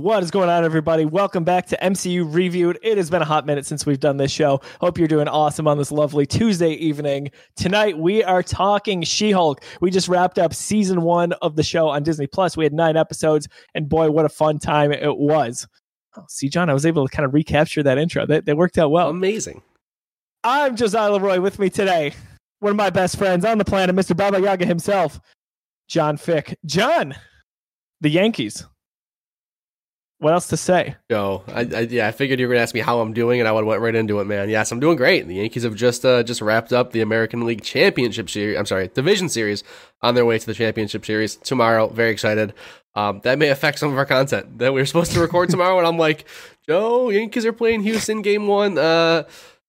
What is going on, everybody? Welcome back to MCU Reviewed. It has been a hot minute since we've done this show. Hope you're doing awesome on this lovely Tuesday evening. Tonight, we are talking She Hulk. We just wrapped up season one of the show on Disney Plus. We had nine episodes, and boy, what a fun time it was. Oh, see, John, I was able to kind of recapture that intro. That, that worked out well. Amazing. I'm Josiah Leroy with me today. One of my best friends on the planet, Mr. Baba Yaga himself, John Fick. John, the Yankees what else to say? Yo, I, I, yeah, I figured you were gonna ask me how I'm doing, and I would went right into it, man. Yes, I'm doing great. The Yankees have just uh, just wrapped up the American League Championship Series. I'm sorry, Division Series on their way to the Championship Series tomorrow. Very excited. Um, that may affect some of our content that we are supposed to record tomorrow, and I'm like, Joe, Yankees are playing Houston game one. Uh,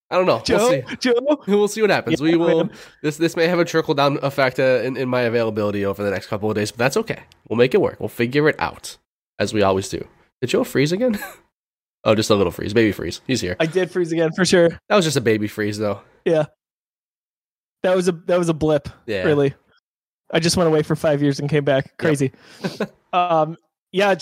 I don't know. Joe, we'll see. Joe, we'll see what happens. Yeah, we will. Man. This this may have a trickle down effect uh, in in my availability over the next couple of days, but that's okay. We'll make it work. We'll figure it out as we always do. Did Joe freeze again? oh, just a little freeze. Baby freeze. He's here. I did freeze again for sure. That was just a baby freeze though. Yeah. That was a that was a blip. Yeah. Really. I just went away for five years and came back. Crazy. Yep. um yeah,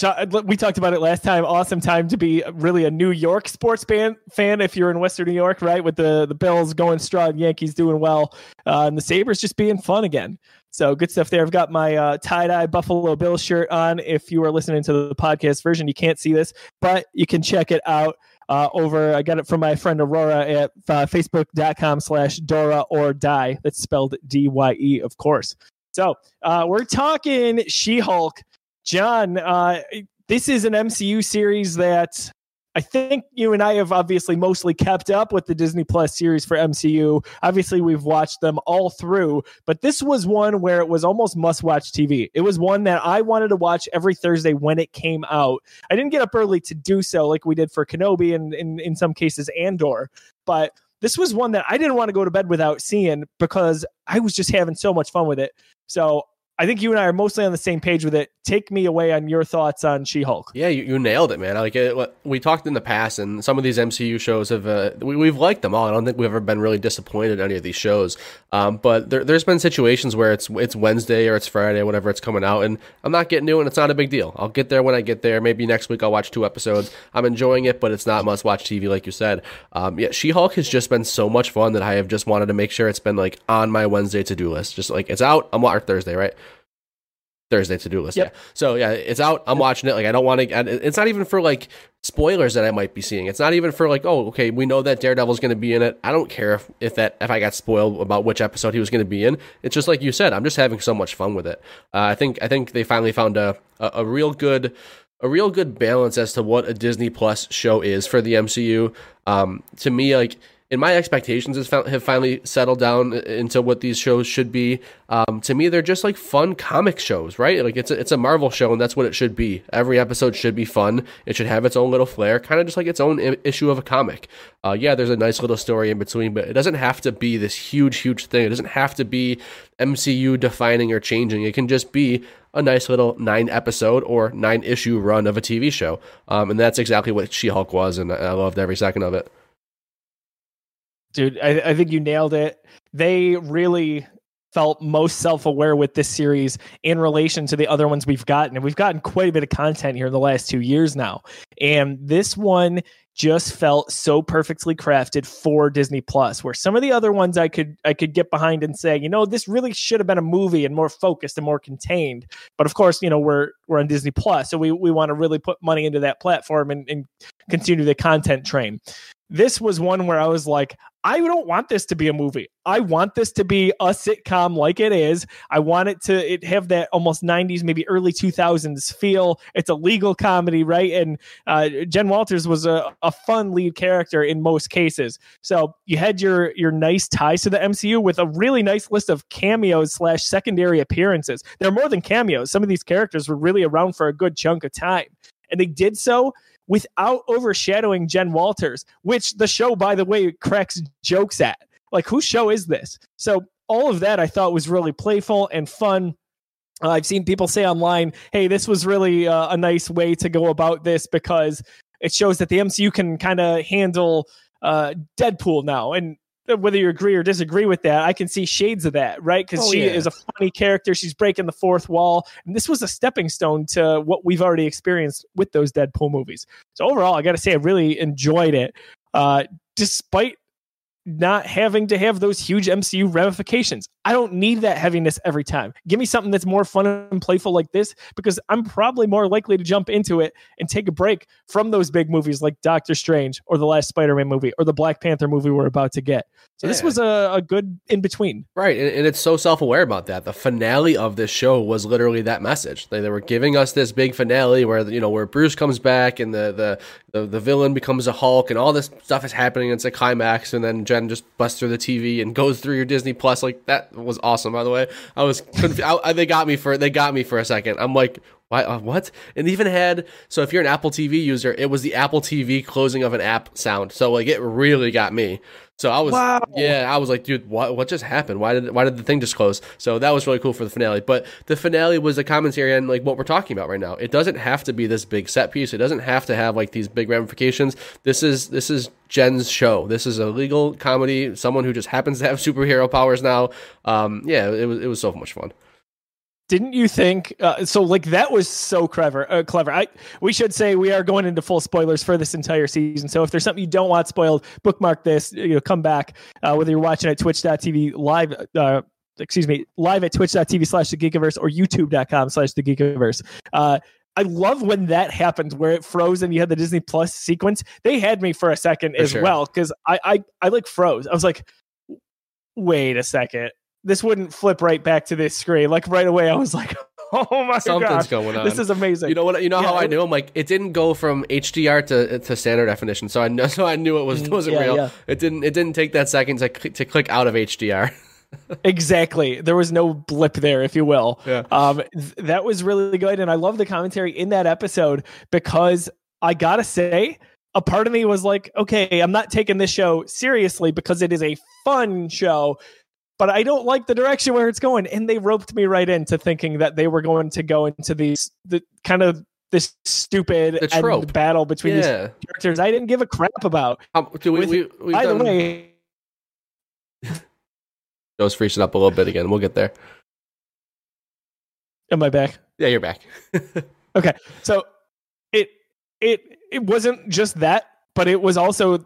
we talked about it last time. Awesome time to be really a New York sports fan. Fan if you're in Western New York, right? With the the Bills going strong, Yankees doing well, uh, and the Sabres just being fun again. So good stuff there. I've got my uh, tie dye Buffalo Bill shirt on. If you are listening to the podcast version, you can't see this, but you can check it out. Uh, over I got it from my friend Aurora at uh, facebook.com slash Dora or Die. That's spelled D-Y-E, of course. So uh, we're talking She-Hulk John, uh, this is an MCU series that I think you and I have obviously mostly kept up with the Disney Plus series for MCU. Obviously, we've watched them all through, but this was one where it was almost must watch TV. It was one that I wanted to watch every Thursday when it came out. I didn't get up early to do so like we did for Kenobi and in, in some cases Andor, but this was one that I didn't want to go to bed without seeing because I was just having so much fun with it. So I think you and I are mostly on the same page with it. Take me away on your thoughts on She Hulk. Yeah, you, you, nailed it, man. Like it, we talked in the past, and some of these MCU shows have uh, we, have liked them all. I don't think we've ever been really disappointed in any of these shows. Um, but there, has been situations where it's it's Wednesday or it's Friday, whatever it's coming out, and I'm not getting new, and it's not a big deal. I'll get there when I get there. Maybe next week I'll watch two episodes. I'm enjoying it, but it's not must watch TV like you said. Um, yeah, She Hulk has just been so much fun that I have just wanted to make sure it's been like on my Wednesday to do list. Just like it's out, I'm watching Thursday, right? Thursday to do list. Yep. Yeah. So yeah, it's out. I'm watching it. Like I don't want to. It's not even for like spoilers that I might be seeing. It's not even for like, oh, okay, we know that Daredevil's going to be in it. I don't care if, if that if I got spoiled about which episode he was going to be in. It's just like you said. I'm just having so much fun with it. Uh, I think I think they finally found a, a, a real good a real good balance as to what a Disney Plus show is for the MCU. Um, to me, like and my expectations have finally settled down into what these shows should be. Um, to me, they're just like fun comic shows, right? Like it's a, it's a Marvel show, and that's what it should be. Every episode should be fun. It should have its own little flair, kind of just like its own issue of a comic. Uh, yeah, there's a nice little story in between, but it doesn't have to be this huge, huge thing. It doesn't have to be MCU defining or changing. It can just be a nice little nine episode or nine issue run of a TV show. Um, and that's exactly what She Hulk was, and I loved every second of it dude. I, I think you nailed it. They really felt most self-aware with this series in relation to the other ones we've gotten and we've gotten quite a bit of content here in the last two years now and this one just felt so perfectly crafted for disney plus where some of the other ones i could i could get behind and say you know this really should have been a movie and more focused and more contained but of course you know we're we're on disney plus so we, we want to really put money into that platform and, and continue the content train this was one where I was like, I don't want this to be a movie. I want this to be a sitcom like it is. I want it to it have that almost 90s, maybe early 2000s feel. It's a legal comedy, right? And uh, Jen Walters was a, a fun lead character in most cases. So you had your your nice ties to the MCU with a really nice list of cameos slash secondary appearances. They're more than cameos. Some of these characters were really around for a good chunk of time. And they did so without overshadowing Jen Walters, which the show, by the way, cracks jokes at. Like, whose show is this? So, all of that I thought was really playful and fun. Uh, I've seen people say online, hey, this was really uh, a nice way to go about this because it shows that the MCU can kind of handle uh, Deadpool now. And whether you agree or disagree with that, I can see shades of that, right? Because Oh, she yeah. is a funny character. She's breaking the fourth wall. And this was a stepping stone to what we've already experienced with those Deadpool movies. So overall, I got to say, I really enjoyed it, uh, despite not having to have those huge MCU ramifications. I don't need that heaviness every time. Give me something that's more fun and playful like this because I'm probably more likely to jump into it and take a break from those big movies like Doctor Strange or the last Spider-Man movie or the Black Panther movie we're about to get. So this was a, a good in between. Right, and, and it's so self-aware about that. The finale of this show was literally that message. They, they were giving us this big finale where you know where Bruce comes back and the the, the the villain becomes a Hulk and all this stuff is happening. It's a climax, and then Jen just busts through the TV and goes through your Disney Plus. Like that was awesome. By the way, I was conf- I, I- they got me for they got me for a second. I'm like. Why, uh, what? And even had so if you're an Apple TV user, it was the Apple TV closing of an app sound. So like it really got me. So I was Wow. yeah, I was like, dude, what what just happened? Why did why did the thing just close? So that was really cool for the finale. But the finale was a commentary on like what we're talking about right now. It doesn't have to be this big set piece. It doesn't have to have like these big ramifications. This is this is Jen's show. This is a legal comedy. Someone who just happens to have superhero powers now. Um, yeah, it was it was so much fun. Didn't you think uh, so? Like that was so clever. Uh, clever. I we should say we are going into full spoilers for this entire season. So if there's something you don't want spoiled, bookmark this. You know, come back uh, whether you're watching at Twitch.tv live. Uh, excuse me, live at Twitch.tv slash the Geekiverse or YouTube.com slash the Geekiverse. Uh, I love when that happened, where it froze and you had the Disney Plus sequence. They had me for a second For as sure. well because I, I I like froze. I was like, wait a second, this wouldn't flip right back to this screen. Like right away, I was like, oh my god. Something's god, going on. this is amazing. You know what? You know Yeah, how I knew? I'm like, it didn't go from HDR to to standard definition, so I know, so I knew it was Mm, wasn't yeah, real. yeah. It didn't it didn't take that second to to click out of HDR. exactly. There was no blip there, if you will. Yeah. Um, th- that was really good, and I love the commentary in that episode because I gotta say, a part of me was like, okay, I'm not taking this show seriously because it is a fun show. But I don't like the direction where it's going, and they roped me right into thinking that they were going to go into these the kind of this stupid The battle between these characters. I didn't give a crap about. Um, do we, With- we, By the done, way, Joe's freezing up a little bit again. We'll get there. am I back? Yeah, you're back. Okay, so it it it wasn't just that, but it was also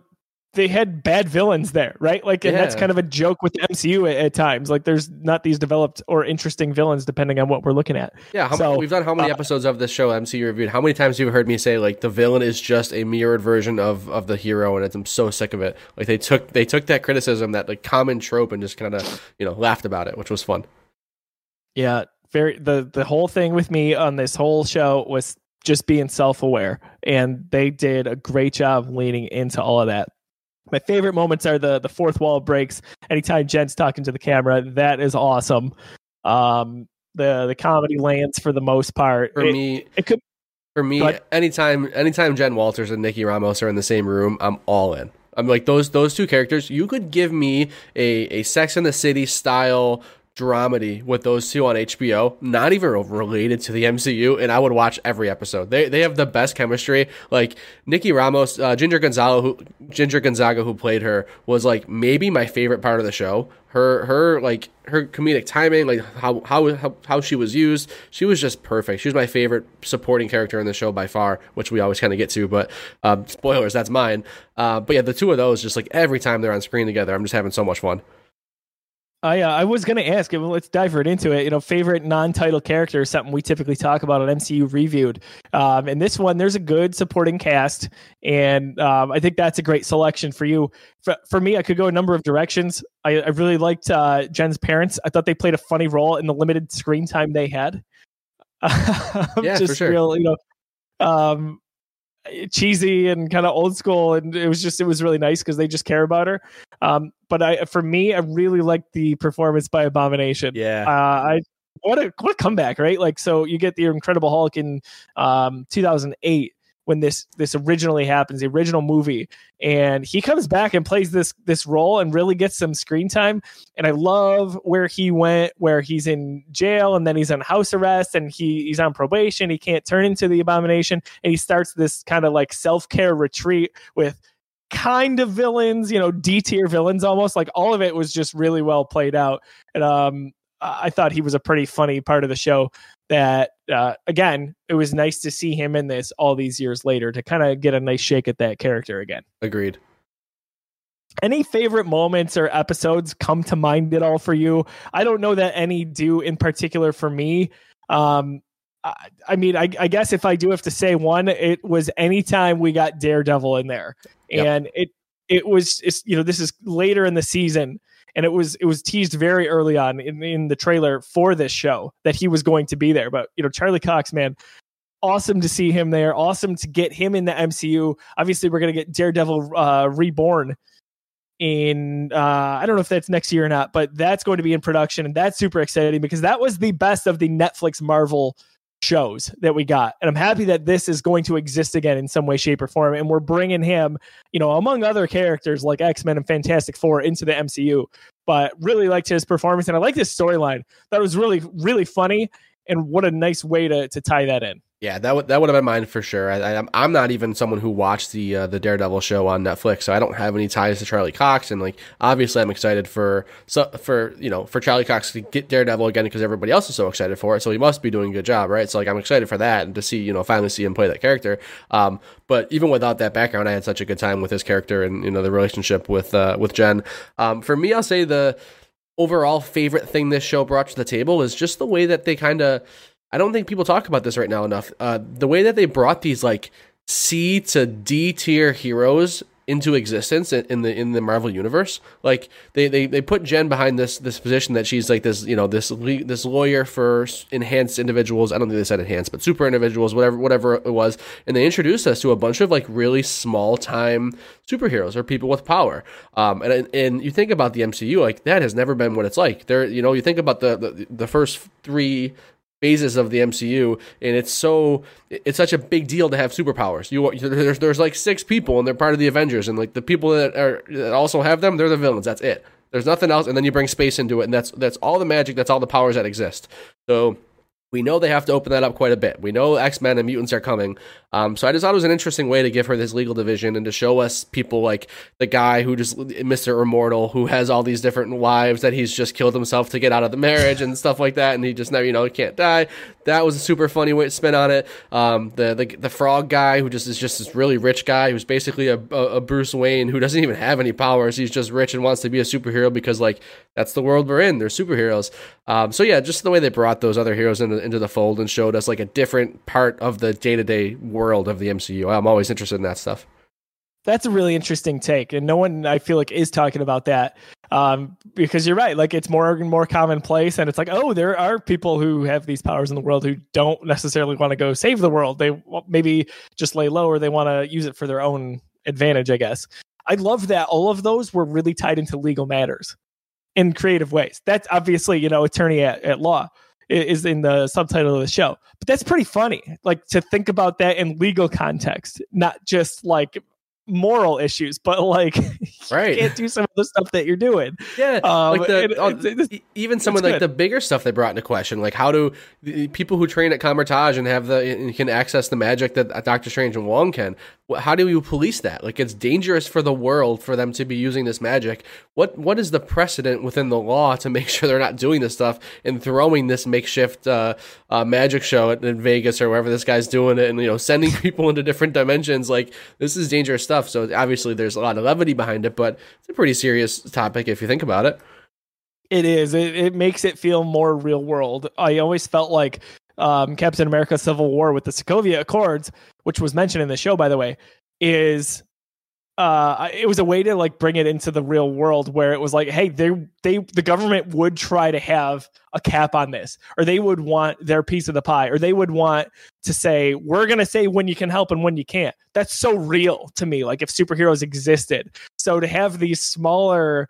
they had bad villains there, right? Like, and that's kind of a joke with the MCU at, at times. Like, there's not these developed or interesting villains depending on what we're looking at. Yeah, how, So, we've done how many uh, episodes of this show MCU reviewed? How many times have you heard me say like the villain is just a mirrored version of of the hero, and it's, I'm so sick of it. Like they took they took that criticism, that like common trope, and just kind of you know laughed about it, which was fun. Yeah, very the the whole thing with me on this whole show was just being self-aware and they did a great job leaning into all of that. My favorite moments are the the fourth wall breaks anytime Jen's talking to the camera. That is awesome. Um the the comedy lands for the most part. For It- me, it could For me, But- anytime anytime Jen Walters and Nikki Ramos are in the same room, I'm all in. I'm like those those two characters. You could give me a a Sex in the City style dramedy with those two on HBO, not even related to the MCU, and I would watch every episode. They they have the best chemistry. Like Nikki Ramos, uh, Ginger Gonzalo, who Ginger Gonzaga, who played her, was like maybe my favorite part of the show. Her her like her comedic timing, like how how how, how she was used, she was just perfect. She was my favorite supporting character in the show by far, which we always kind of get to. But um, spoilers, that's mine. Uh, but yeah, the two of those, just like every time they're on screen together, I'm just having so much fun. I uh, I was gonna ask. Well, let's dive right into it. You know, favorite non-title character is something we typically talk about on MCU Reviewed. Um, and this one, there's a good supporting cast, and um, I think that's a great selection for you. For, for me, I could go a number of directions. I, I really liked uh, Jen's parents. I thought they played a funny role in the limited screen time they had. Yeah, just for sure. real, you know, um, cheesy and kind of old school, and it was just it was really nice because they just care about her. Um, but I, for me, I really liked the performance by Abomination. Yeah. Uh, I what a what a comeback, right? Like, so you get the Incredible Hulk in um 2008 when this this originally happens, the original movie, and he comes back and plays this this role and really gets some screen time. And I love where he went, where he's in jail and then he's on house arrest and he he's on probation. He can't turn into the Abomination, and he starts this kind of like self care retreat with kind of villains, you know, D tier villains almost. Like all of it was just really well played out. And um, I thought he was a pretty funny part of the show. That uh, again, it was nice to see him in this all these years later to kind of get a nice shake at that character again. Agreed. Any favorite moments or episodes come to mind at all for you? I don't know that any do in particular for me. Um, I, I mean, I, I, guess if I do have to say one, it was anytime we got Daredevil in there, yep. and it it was it's you know this is later in the season, and it was it was teased very early on in, in the trailer for this show that he was going to be there. But you know, Charlie Cox, man, awesome to see him there. Awesome to get him in the MCU. Obviously, we're gonna get Daredevil uh, reborn in uh, I don't know if that's next year or not, but that's going to be in production and that's super exciting because that was the best of the Netflix Marvel shows that we got. And I'm happy that this is going to exist again in some way shape or form and we're bringing him, you know, among other characters like X-Men and Fantastic 4 into the MCU. But really liked his performance and I like this storyline. That was really really funny and what a nice way to to tie that in. Yeah, that would that would have been mine for sure. I, I, I'm not even someone who watched the uh, the Daredevil show on Netflix, so I don't have any ties to Charlie Cox. And like, obviously, I'm excited for so for you know for Charlie Cox to get Daredevil again because everybody else is so excited for it. So he must be doing a good job, right? So like, I'm excited for that and to see you know finally see him play that character. Um, but even without that background, I had such a good time with his character and you know the relationship with uh, with Jen. Um, for me, I'll say the overall favorite thing this show brought to the table is just the way that they kind of I don't think people talk about this right now enough. Uh, the way that they brought these like C to D tier heroes into existence in, the in the Marvel universe. Like they, they they put Jen behind this this position that she's like this you know this this lawyer for enhanced individuals. I don't think they said enhanced, but super individuals, whatever whatever it was. And they introduced us to a bunch of like really small time superheroes or people with power. Um, and and you think about the MCU, like that has never been what it's like. There, you know, you think about the the, the first three phases of the MCU, and it's so it's such a big deal to have superpowers. You there's there's like six people, and they're part of the Avengers, and like the people that are that also have them, they're the villains. That's it. There's nothing else, and then you bring space into it, and that's that's all the magic. That's all the powers that exist. So we know they have to open that up quite a bit. We know X Men and mutants are coming. Um, so I just thought it was an interesting way to give her this legal division and to show us people like the guy who just Mister Immortal, who has all these different wives that he's just killed himself to get out of the marriage and stuff like that, and he just never, you know, can't die. That was a super funny way to spin on it. Um, the, the the frog guy who just is just this really rich guy who's basically a, a Bruce Wayne who doesn't even have any powers. He's just rich and wants to be a superhero because like that's the world we're in. They're superheroes. Um, so yeah, just the way they brought those other heroes into into the fold and showed us like a different part of the day to day world of the MCU. I'm always interested in that stuff. That's a really interesting take, and no one I feel like is talking about that um, because you're right. Like it's more and more commonplace, and it's like, oh, there are people who have these powers in the world who don't necessarily want to go save the world. They maybe just lay low, or they want to use it for their own advantage. I guess. I love that all of those were really tied into legal matters in creative ways. That's obviously you know attorney at, at law is in the subtitle of the show. But that's pretty funny, like to think about that in legal context, not just like moral issues, but like right. you can't do some of the stuff that you're doing. Yeah, um, like the, it, even some of like the bigger stuff they brought into question, like how do people who train at Kamar-Taj and have the and can access the magic that Doctor Strange and Wong can? How do you police that? Like it's dangerous for the world for them to be using this magic. What what is the precedent within the law to make sure they're not doing this stuff and throwing this makeshift uh, uh, magic show at, in Vegas or wherever this guy's doing it, and you know sending people into different dimensions? Like this is dangerous stuff. So obviously there's a lot of levity behind it, but it's a pretty serious topic if you think about it. It is. It, it makes it feel more real world. I always felt like um, Captain America: Civil War with the Sokovia Accords, which was mentioned in the show, by the way, is uh it was a way to like bring it into the real world where it was like hey they they the government would try to have a cap on this or they would want their piece of the pie or they would want to say we're going to say when you can help and when you can't. That's so real to me like if superheroes existed. So to have these smaller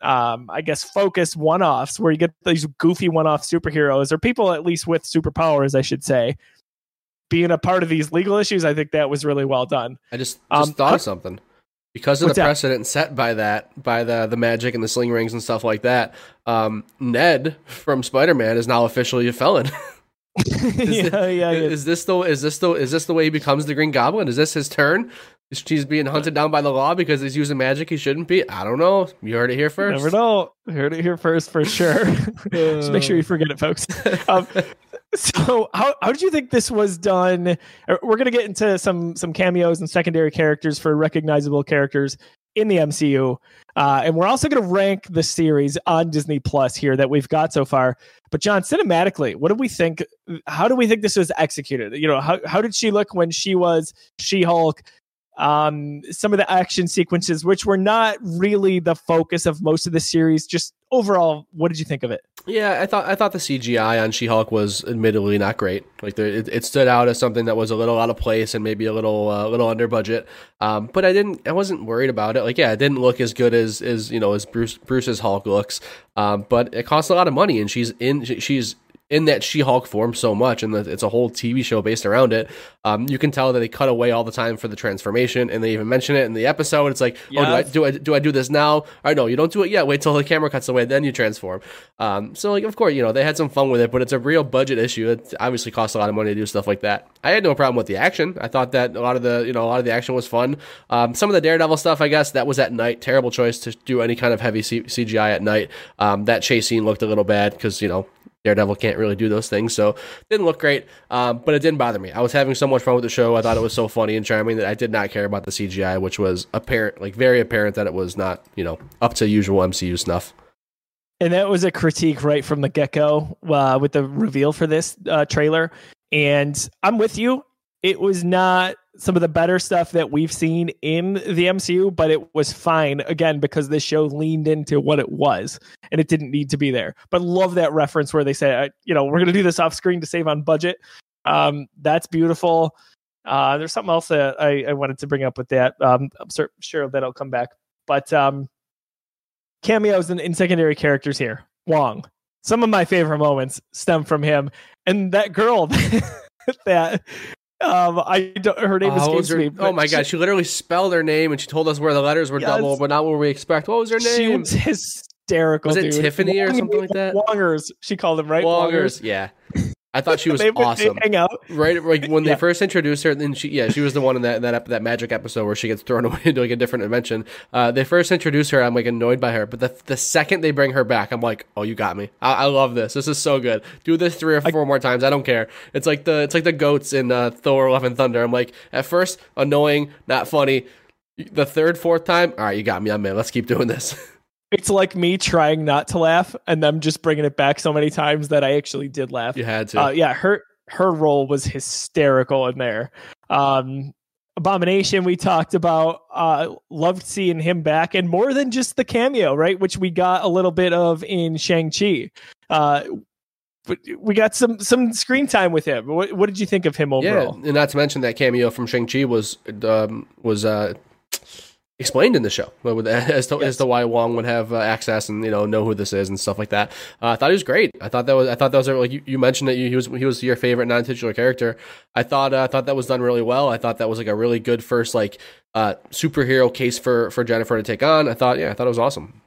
um i guess focused one-offs where you get these goofy one-off superheroes or people at least with superpowers i should say being a part of these legal issues, I think that was really well done. I just, just um, thought of something because of the precedent set by that by the the magic and the sling rings and stuff like that um, ned from spider-man is now officially a felon is, yeah, the, yeah, is this the is this the is this the way he becomes the green goblin is this his turn He's being hunted down by the law because he's using magic he shouldn't be. I don't know. You heard it here first. Never know. Heard it here first for sure. Just make sure you forget it, folks. Um, so, how how did you think this was done? Uh, we're gonna get into some some cameos and secondary characters for recognizable characters in the MCU, uh, and we're also gonna rank the series on Disney Plus here that we've got so far. But John, cinematically, what do we think? How do we think this was executed? You know, how how did she look when she was She Hulk? Um, some of the action sequences, which were not really the focus of most of the series. Just overall, what did you think of it? Yeah, I thought I thought the CGI on She-Hulk was admittedly not great. Like it, it, stood out as something that was a little out of place and maybe a little uh, little under budget. Um, but I didn't, I wasn't worried about it. Like yeah, it didn't look as good as as you know as Bruce Bruce's Hulk looks. Um, but it costs a lot of money, and she's in she's in that She-Hulk form so much, and it's a whole TV show based around it. Um, you can tell that they cut away all the time for the transformation, and they even mention it in the episode. It's like, yes. oh, do I, do I do I do this now? Or no, you don't do it yet. Wait till the camera cuts away, then you transform. Um, so like, of course, you know they had some fun with it, but it's a real budget issue. It obviously costs a lot of money to do stuff like that. I had no problem with the action. I thought that a lot of the you know a lot of the action was fun. Um, some of the Daredevil stuff, I guess, that was at night. Terrible choice to do any kind of heavy C- CGI at night. Um, that chase scene looked a little bad because you know Daredevil can't really do those things, so didn't look great. Um, but it didn't bother me. I was having so much fun with the show. I thought it was so funny and charming that I did not care about the CGI, which was apparent, like very apparent that it was not, you know, up to usual MCU snuff. And that was a critique right from the get go uh, with the reveal for this uh, trailer. And I'm with you. It was not some of the better stuff that we've seen in the MCU, but it was fine again because this show leaned into what it was and it didn't need to be there. But love that reference where they say, you know, we're going to do this off screen to save on budget. Um, that's beautiful. Uh, there's something else that I, I, wanted to bring up with that. Um, I'm sur- sure that I'll come back, but um, cameos and, and secondary characters here. Wong. Some of my favorite moments stem from him and that girl that um, I don't, her name oh, escapes her, me. Oh my she, god, she literally spelled her name and she told us where the letters were yes, double, but not what we expect. What was her name? She was hysterical. Was it dude. Tiffany or something like that? Wongers. She called them right. Wongers. Wongers. Yeah. I thought she was they, awesome. They hang out. Right, like when yeah. they first introduced her, then she, yeah, she was the one in that that that magic episode where she gets thrown away into like a different dimension. Uh, they first introduced her, I'm like annoyed by her, but the the second they bring her back, I'm like, oh, you got me. I, I love this. This is so good. Do this three or four I, more times. I don't care. It's like the it's like the goats in uh, Thor: Love and Thunder. I'm like, at first annoying, not funny. The third, fourth time, all right, you got me. I'm in. Let's keep doing this. It's like me trying not to laugh and them just bringing it back so many times that I actually did laugh. You had to. Uh, yeah, her her role was hysterical in there. Um, Abomination, we talked about. Uh, loved seeing him back, and more than just the cameo, right? Which we got a little bit of in Shang Chi. Uh, but we got some some screen time with him. What, what did you think of him overall? Yeah, and not to mention that cameo from Shang Chi was um, was uh, explained in the show as to, yes. as to why Wong would have uh, access and you know know who this is and stuff like that. Uh, I thought he was great. I thought that was I thought that was like you, you mentioned that you, he was he was your favorite non titular character. I thought uh, I thought that was done really well. I thought that was like a really good first like uh, superhero case for for Jennifer to take on. I thought yeah I thought it was awesome.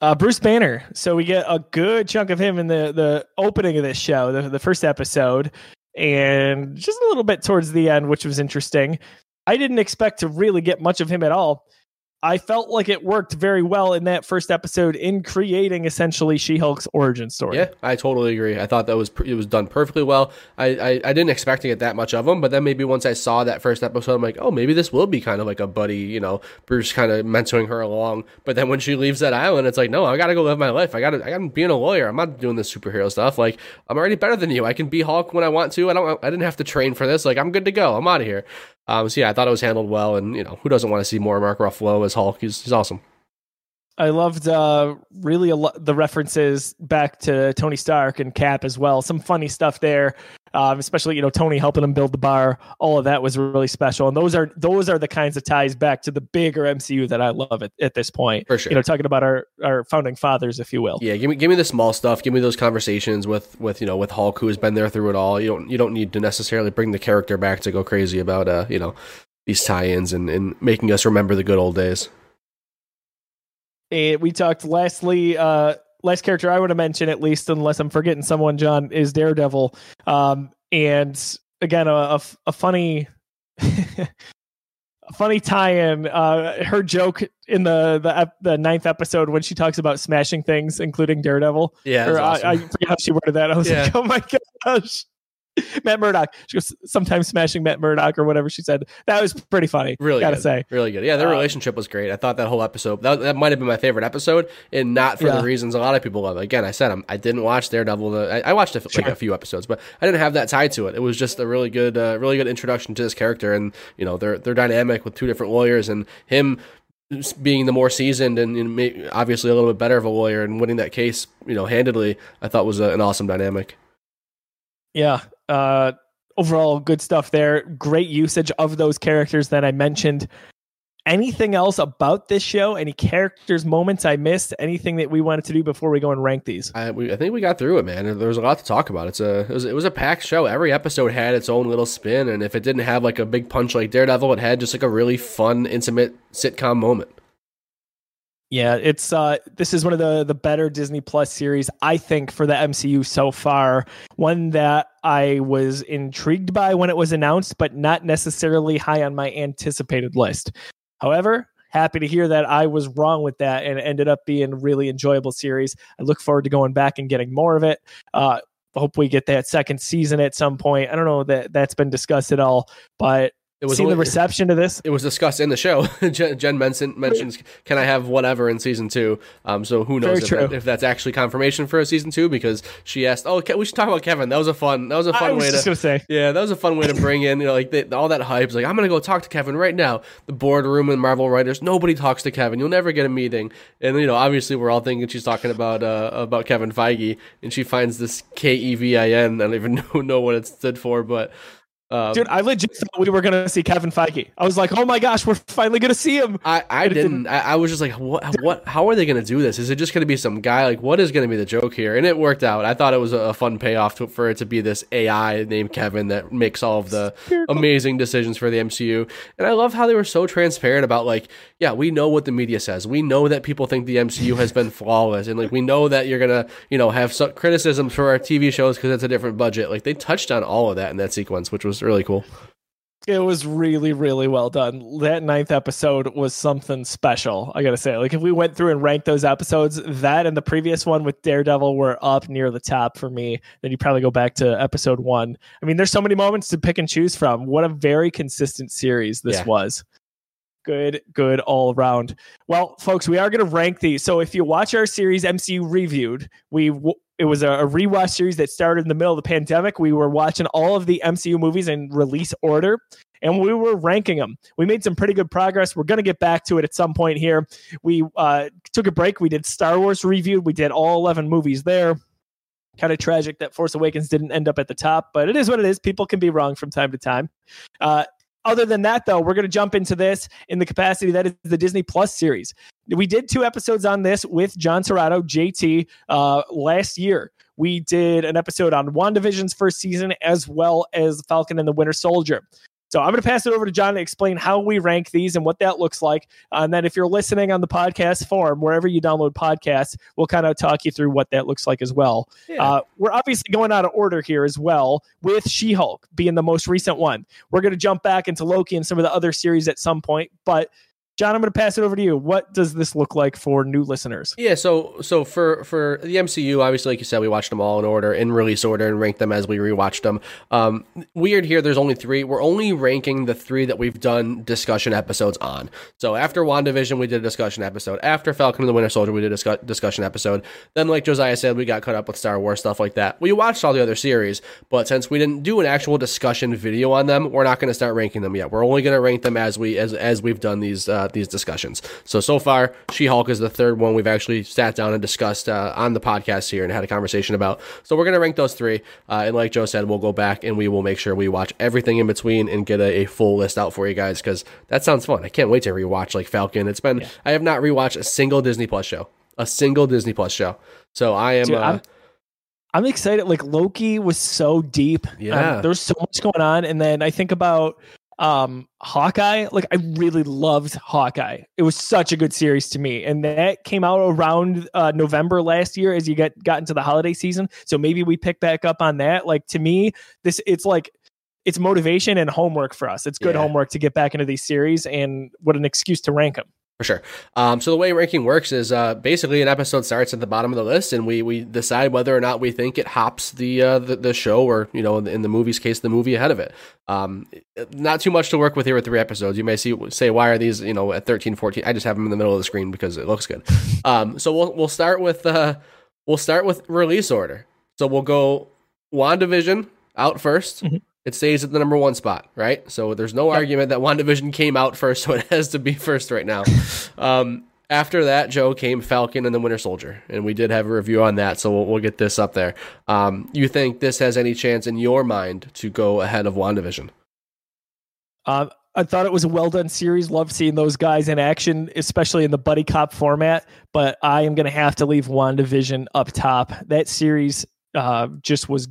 Uh, Bruce Banner. So we get a good chunk of him in the the opening of this show, the the first episode, and just a little bit towards the end, which was interesting. I didn't expect to really get much of him at all. I felt like it worked very well in that first episode in creating essentially She-Hulk's origin story. Yeah, I totally agree. I thought that was it was done perfectly well. I, I, I didn't expect to get that much of him, but then maybe once I saw that first episode, I'm like, oh, maybe this will be kind of like a buddy, you know, Bruce kind of mentoring her along. But then when she leaves that island, it's like, no, I got to go live my life. I got to I got to being a lawyer. I'm not doing this superhero stuff. Like I'm already better than you. I can be Hulk when I want to. I don't. I didn't have to train for this. Like I'm good to go. I'm out of here. Um, so yeah, I thought it was handled well, and you know, who doesn't want to see more Mark Ruffalo as Hulk? He's he's awesome. I loved uh, really lo- the references back to Tony Stark and Cap as well. Some funny stuff there, um, especially you know Tony helping him build the bar. All of that was really special, and those are those are the kinds of ties back to the bigger MCU that I love at, at this point. For sure, you know, talking about our our founding fathers, if you will. Yeah, give me give me the small stuff. Give me those conversations with with you know with Hulk, who has been there through it all. You don't you don't need to necessarily bring the character back to go crazy about uh you know these tie-ins and, and making us remember the good old days. And we talked lastly, uh, last character I want to mention, at least, unless I'm forgetting someone, John, is Daredevil. Um, and again, a, a, a funny. funny tie-in. Uh, her joke in the the ep- the ninth episode when she talks about smashing things, including Daredevil. Yeah, Or awesome. I, I forget how she worded that. I was Yeah. like, oh my gosh. Matt Murdock. She goes sometimes smashing Matt Murdock or whatever she said. That was pretty funny. Really gotta good. say. really good. Yeah, their Um, relationship was great. I thought that whole episode that, that might have been my favorite episode, and not for Yeah. the reasons a lot of people love. Again, I said I'm, I didn't watch Daredevil. The, I, I watched a, like a few episodes, but I didn't have that tied to it. It was just a really good, uh, really good introduction to this character, and you know their their dynamic with two different lawyers, and him being the more seasoned and, obviously a little bit better of a lawyer and winning that case, you know, handedly. I thought was a, an awesome dynamic. Yeah. Uh, overall, good stuff there. Great usage of those characters that I mentioned. Anything else about this show? Any characters, moments I missed? Anything that we wanted to do before we go and rank these? I, we, I think we got through it, man. There was a lot to talk about. It's a it was, it was a packed show. Every episode had its own little spin, and if it didn't have like a big punch like Daredevil, it had just like a really fun, intimate sitcom moment. Yeah, it's uh this is one of the the better Disney Plus series I think for the MCU so far. One that I was intrigued by when it was announced but not necessarily high on my anticipated list. However, happy to hear that I was wrong with that and ended up being a really enjoyable series. I look forward to going back and getting more of it. Uh hope we get that second season at some point. I don't know that that's been discussed at all, but It was seeing the reception to this It was discussed in the show. Jen, Jen mention, mentions, "Can I have whatever in season two? Um, so who knows if, that, if that's actually confirmation for a season two? Because she asked, "Oh, we should talk about Kevin. That was a fun. That was a fun was way to." say Yeah, that was a fun way to bring in, you know, like the, all that hype. It's Like, I'm gonna go talk to Kevin right now. The boardroom and Marvel writers, nobody talks to Kevin. You'll never get a meeting. And you know, obviously, we're all thinking she's talking about uh, about Kevin Feige, and she finds this K E V I N. I don't even know, know what it stood for, but um, Dude, I legit thought we were gonna see Kevin Feige. I was like, oh my gosh, we're finally gonna see him. I, I didn't. I, I was just like, what? What? How are they going to do this? Is it just going to be some guy? Like, what is going to be the joke here? And it worked out. I thought it was a, a fun payoff to, for it to be this AI named Kevin that makes all of the amazing decisions for the MCU. And I love how they were so transparent about like, yeah, we know what the media says. We know that people think the MCU has been flawless, and like we know that you're gonna, you know, have some criticisms for our TV shows because it's a different budget. Like they touched on all of that in that sequence, which was really cool. It was really, really well done. That ninth episode was something special. I gotta say, like if we went through and ranked those episodes, that and the previous one with Daredevil were up near the top for me. Then you probably go back to episode one. I mean, there's so many moments to pick and choose from. What a very consistent series this Yeah. was. Good, good all around. Well, folks, we are going to rank these. So if you watch our series MCU reviewed, we w- it was a, a rewatch series that started in the middle of the pandemic. We were watching all of the MCU movies in release order and we were ranking them. We made some pretty good progress. We're going to get back to it at some point here. We uh, took a break. We did Star Wars reviewed. We did all 11 movies there. Kind of tragic that Force Awakens didn't end up at the top, but it is what it is. People can be wrong from time to time. Uh, other than that, though, we're going to jump into this in the capacity that is the Disney Plus series. We did two episodes on this with John Serrato, JT, uh, last year. We did an episode on WandaVision's first season as well as Falcon and the Winter Soldier. So I'm going to pass it over to John to explain how we rank these and what that looks like. And then if you're listening on the podcast form, wherever you download podcasts, we'll kind of talk you through what that looks like as well. Uh, we're obviously going out of order here as well, with She Hulk being the most recent one. We're going to jump back into Loki and some of the other series at some point. But John, I'm going to pass it over to you. What does this look like for new listeners? Yeah, so so for for the MCU, obviously, like you said, we watched them all in order, in release order, and ranked them as we rewatched them. Um, weird here, there's only three. We're only ranking the three that we've done discussion episodes on. So after WandaVision, we did a discussion episode. After Falcon and the Winter Soldier, we did a discuss- discussion episode. Then, like Josiah said, we got caught up with Star Wars stuff like that. We watched all the other series, but since we didn't do an actual discussion video on them, we're not going to start ranking them yet. We're only going to rank them as we as as we've done these uh, these discussions. So so far, She Hulk is the third one we've actually sat down and discussed uh, on the podcast here and had a conversation about. So we're going to rank those three, uh, and like Joe said, we'll go back and we will make sure we watch everything in between and get a, a full list out for you guys because that sounds fun. I can't wait to rewatch like Falcon. It's been I have not rewatched a single Disney Plus show, a single Disney Plus show. So I am. Dude, uh, I'm- excited. Like Loki was so deep. Um, Yeah. there's so much going on. And then I think about um Hawkeye. Like I really loved Hawkeye. It was such a good series to me. And that came out around uh November last year as you get got into the holiday season. So maybe we pick back up on that. Like to me, this it's like it's motivation and homework for us. It's good Yeah. homework to get back into these series, and what an excuse to rank them. For sure. Um, so the way ranking works is uh, basically an episode starts at the bottom of the list, and we we decide whether or not we think it hops the uh, the, the show, or you know, in the movie's case, the movie ahead of it. Um, not too much to work with here with three episodes. You may see say why are these you know at 13, 14? I just have them in the middle of the screen because it looks good. Um, so we'll we'll start with uh, we'll start with release order. So we'll go WandaVision out 1st Mhm. It stays at the number one spot, right? So there's no Yep. argument that WandaVision came out first, so it has to be first right now. Um, after that, Joe came Falcon and the Winter Soldier, and we did have a review on that, so we'll, we'll get this up there. Um, you think this has any chance in your mind to go ahead of WandaVision? Um, I thought it was a well done series. Love seeing those guys in action, especially in the buddy cop format. But I am going to have to leave WandaVision up top. That series uh, just was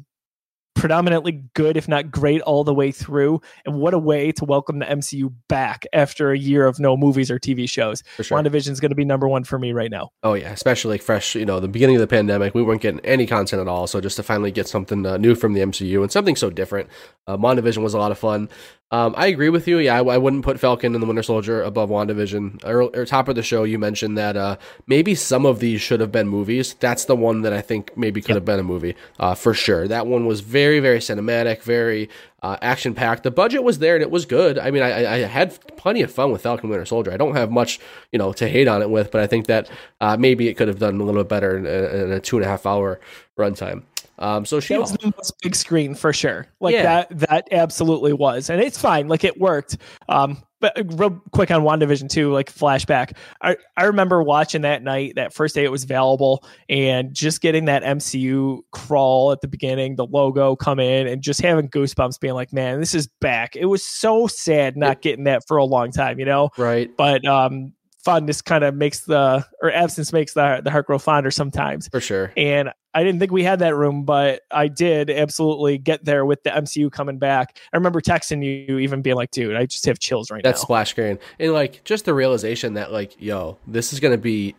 predominantly good, if not great, all the way through. And what a way to welcome the MCU back after a year of no movies or TV shows. For sure. WandaVision is going to be number one for me right now. Oh yeah, especially like fresh. You know, the beginning of the pandemic, we weren't getting any content at all. So just to finally get something uh, new from the MCU and something so different, uh, WandaVision was a lot of fun. Um, I agree with you. Yeah, I, I wouldn't put Falcon and the Winter Soldier above WandaVision. Or, or top of the show, you mentioned that uh, maybe some of these should have been movies. That's the one that I think maybe could have been a movie uh, for sure. That one was very, very cinematic, very uh, action packed. The budget was there and it was good. I mean, I, I I had plenty of fun with Falcon Winter Soldier. I don't have much, you know, to hate on it with, but I think that uh, maybe it could have done a little bit better in, in a two and a half hour runtime. Um, so she was the most big screen for sure. Like Yeah. that, that absolutely was, and it's fine. Like it worked. Um, but real quick on WandaVision too, like flashback. I I remember watching that night, that first day it was available, and just getting that MCU crawl at the beginning, the logo come in, and just having goosebumps, being like, man, this is back. It was so sad not getting that for a long time, you know. right But um, fondness kind of makes the or absence makes the the heart grow fonder sometimes for sure. and I didn't think we had that room, but I did absolutely get there with the MCU coming back. I remember texting you, even being like, "Dude, I just have chills right That now." That splash screen and like just the realization that like yo, this is gonna be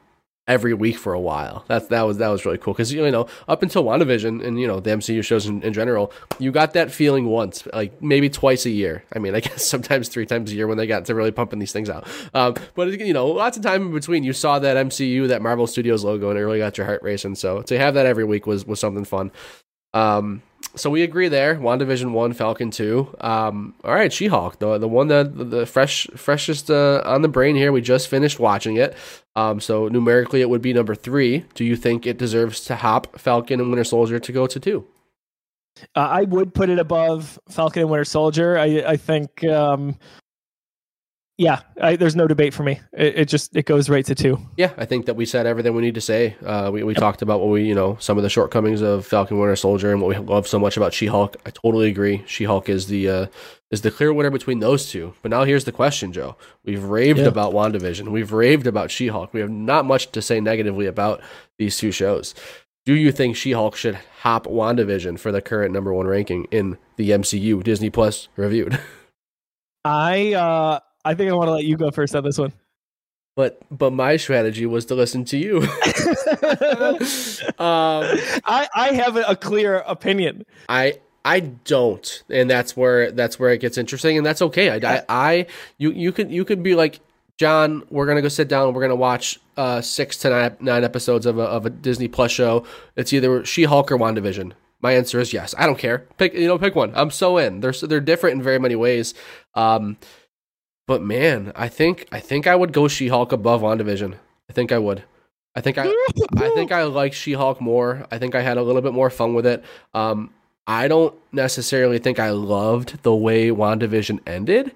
every week for a while. That's that was that was really cool because you know up until WandaVision and you know the MCU shows in, in general, you got that feeling once, like maybe twice a year. I mean, I guess sometimes three times a year when they got to really pumping these things out. Um, but you know, lots of time in between, you saw that MCU, that Marvel Studios logo, and it really got your heart racing. So to have that every week was was something fun. Um, so we agree there. WandaVision one, Falcon two. Um, all right, She-Hulk, the the one that the, the fresh freshest uh, on the brain here. We just finished watching it. Um, so numerically, it would be number three. Do you think it deserves to hop Falcon and Winter Soldier to go to two? uh, I would put it above Falcon and Winter Soldier. I I think, um, yeah, I, there's no debate for me. It, it just it goes right to two. Yeah, I think that we said everything we need to say. Uh, we we talked about what we you know some of the shortcomings of Falcon Winter Soldier and what we love so much about She Hulk. I totally agree. She Hulk is the uh, is the clear winner between those two. But now here's the question, Joe. We've raved Yeah. about WandaVision. We've raved about She Hulk. We have not much to say negatively about these two shows. Do you think She Hulk should hop WandaVision for the current number one ranking in the MCU Disney Plus reviewed? I uh, I think I want to let you go first on this one. But but my strategy was to listen to you. um, I I have a clear opinion. I I don't, and that's where that's where it gets interesting, and that's okay. I, I, I you you could you could be like John. We're gonna go sit down. and We're gonna watch uh six to nine, nine episodes of a of a Disney Plus show. It's either She Hulk or WandaVision. My answer is yes. I don't care. Pick you know pick one. I'm so in. They're they're different in very many ways. Um, but man, I think I think I would go She Hulk above WandaVision. I think I would. I think I I think I like She Hulk more. I think I had a little bit more fun with it. Um, I don't necessarily think I loved the way WandaVision ended.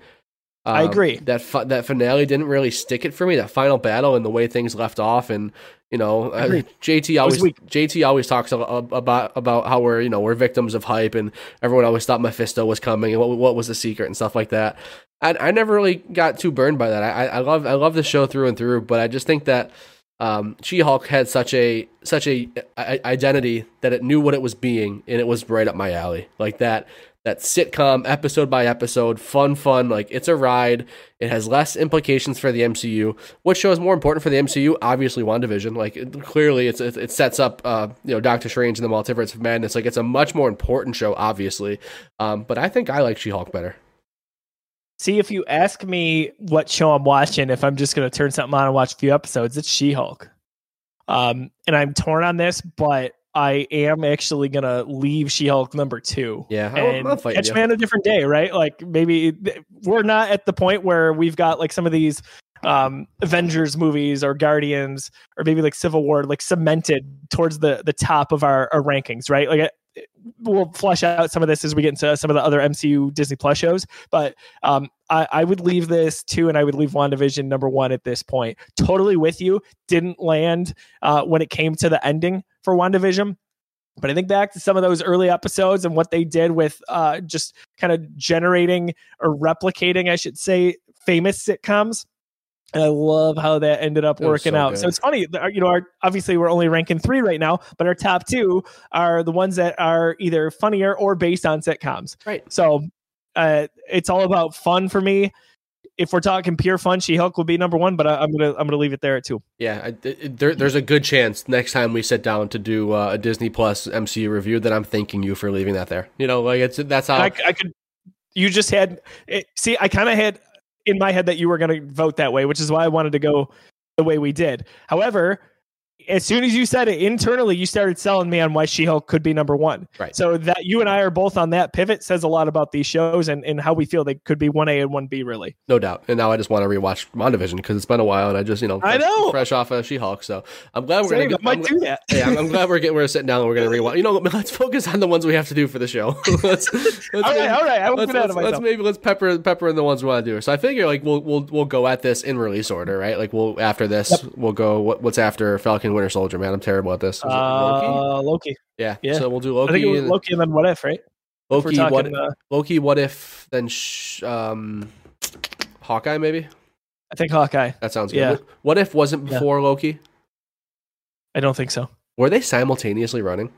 I Um, agree. That fi- that finale didn't really stick it for me. That final battle and the way things left off, and you know, uh, JT always. JT always talks a- a- about about how we're you know we're victims of hype, and everyone always thought Mephisto was coming, and what what was the secret and stuff like that. I I never really got too burned by that. I I- I love I love the show through and through, but I just think that um, She-Hulk had such a such a, i- identity that it knew what it was being, and it was right up my alley. Like that that sitcom episode by episode, fun, fun. Like it's a ride. It has less implications for the MCU. What show is more important for the MCU? Obviously, WandaVision. Like it, clearly, it's it, it sets up uh, you know Doctor Strange and the Multiverse of Madness. Like it's a much more important show, obviously. Um, but I think I like She Hulk better. See, if you ask me what show I'm watching, if I'm just going to turn something on and watch a few episodes, it's She Hulk. Um, and I'm torn on this, but I am actually gonna leave She-Hulk number two. Yeah, and I'll, catch you. me on a different day, right? Like maybe we're not at the point where we've got like some of these um Avengers movies or Guardians or maybe like Civil War like cemented towards the the top of our, our rankings, right? Like we'll flesh out some of this as we get into some of the other MCU Disney Plus shows. But um, I, I, would leave this two, and I would leave WandaVision number one at this point. Totally with you. Didn't land uh, when it came to the ending for WandaVision. But I think back to some of those early episodes and what they did with uh, just kind of generating or replicating, I should say, famous sitcoms and I love how that ended up working so out. Good. So it's funny, you know, our, obviously we're only ranking three right now, but our top two are the ones that are either funnier or based on sitcoms. Right. So uh, it's all about fun for me. If we're talking pure fun, She Hulk will be number one, but I, am gonna I'm gonna leave it there at two. Yeah, I, there, there's a good chance next time we sit down to do uh, a Disney Plus MCU review that I'm thanking you for leaving that there. You know, like it's that's how I, I could. You just had it, see. I kind of had in my head that you were going to vote that way, which is why I wanted to go the way we did. However, as soon as you said it internally, you started selling me on why She Hulk could be number one. Right. So that you and I are both on that pivot says a lot about these shows and, and how we feel they could be one A and one B really. No doubt. And now I just want to rewatch WandaVision because it's been a while and I just you know I know fresh off of She Hulk. So I'm glad we're Same, gonna go, might I'm, do that. yeah, I'm, I'm, glad we're getting we're sitting down and we're gonna rewatch. You know, let's focus on the ones we have to do for the show. let's, let's all right, maybe, all right. I let's, let's, let's maybe let's pepper pepper in the ones we want to do. So I figure like we'll we'll we'll go at this in release order, right? Like we'll after this yep. we'll go what, what's after Falcon Winter Soldier. Man, I'm terrible at this. Loki? Uh, Loki. Yeah. yeah. So we'll do Loki. I think it was Loki and then what if, right? Loki. Talking, what? Uh, Loki. What if then? Sh- um, Hawkeye maybe. I think Hawkeye. That sounds good. Yeah. What if wasn't before yeah. Loki? I don't think so. Were they simultaneously running?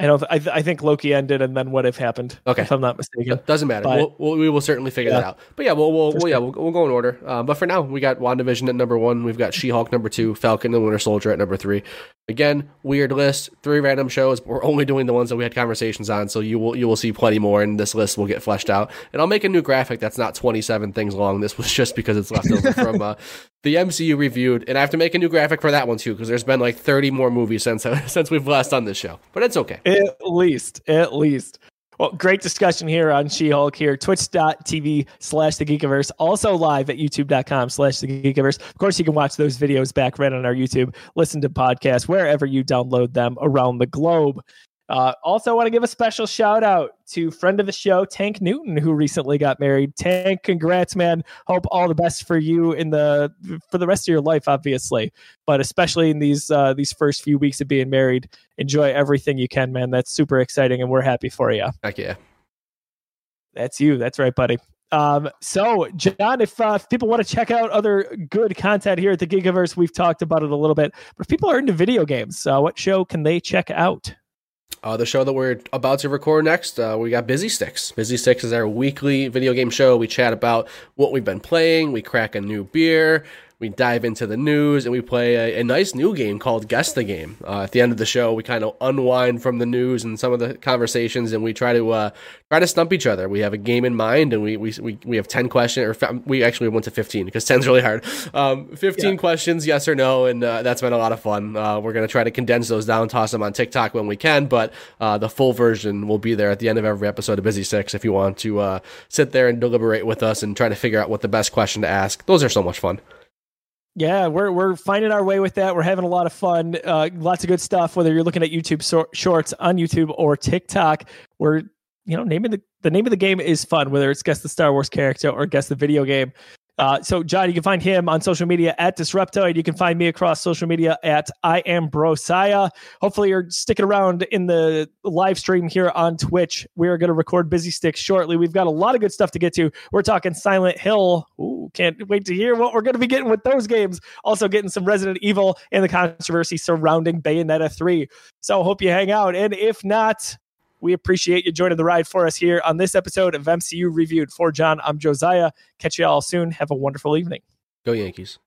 I don't. Th- I, th- I think Loki ended, and then what if happened? Okay, if I'm not mistaken. Doesn't matter. But, we'll, we'll, we will certainly figure yeah. that out. But yeah, we'll, we'll, we'll yeah we'll, we'll, go in order. Um, but for now, we got Wandavision at number one. We've got She Hulk number two, Falcon and Winter Soldier at number three. Again, weird list, three random shows. We're only doing the ones that we had conversations on, so you will you will see plenty more, and this list will get fleshed out. And I'll make a new graphic that's not 27 things long. This was just because it's left over from uh, the MCU reviewed, and I have to make a new graphic for that one too because there's been like 30 more movies since since we've last done this show. But it's okay. At least, at least. Well, great discussion here on She-Hulk here. Twitch.tv slash the Geekiverse. Also live at youtube.com slash the Geekiverse. Of course, you can watch those videos back right on our YouTube, listen to podcasts wherever you download them around the globe. Uh, also, want to give a special shout out to friend of the show, Tank Newton, who recently got married. Tank, congrats, man! Hope all the best for you in the for the rest of your life, obviously, but especially in these uh, these first few weeks of being married. Enjoy everything you can, man. That's super exciting, and we're happy for you. Heck yeah! That's you. That's right, buddy. Um, so, John, if, uh, if people want to check out other good content here at the Geekiverse, we've talked about it a little bit. But if people are into video games, uh, what show can they check out? Uh, the show that we're about to record next, uh, we got Busy Sticks. Busy Sticks is our weekly video game show. We chat about what we've been playing, we crack a new beer, we dive into the news and we play a, a nice new game called Guess the Game. Uh, at the end of the show, we kind of unwind from the news and some of the conversations, and we try to uh, try to stump each other. We have a game in mind, and we we we, we have ten questions, or we actually went to fifteen because ten's really hard. Um, fifteen yeah. questions, yes or no, and uh, that's been a lot of fun. Uh, we're gonna try to condense those down, toss them on TikTok when we can, but uh, the full version will be there at the end of every episode of Busy Sticks if you want to uh, sit there and deliberate with us and try to figure out what the best question to ask. Those are so much fun. Yeah, we're we're finding our way with that. We're having a lot of fun. Uh, lots of good stuff. Whether you're looking at YouTube so- Shorts on YouTube or TikTok, we're you know naming the the name of the game is fun. Whether it's guess the Star Wars character or guess the video game, uh, so, John, you can find him on social media at Disruptoid. And you can find me across social media at I am Brosaya. Hopefully, you're sticking around in the live stream here on Twitch. We are going to record Busy Sticks shortly. We've got a lot of good stuff to get to. We're talking Silent Hill. Ooh, can't wait to hear what we're going to be getting with those games. Also, getting some Resident Evil and the controversy surrounding Bayonetta 3. So, hope you hang out. And if not, We appreciate you joining the ride for us here on this episode of MCU Reviewed. For John, I'm Josiah. Catch you all soon. Have a wonderful evening. Go Yankees.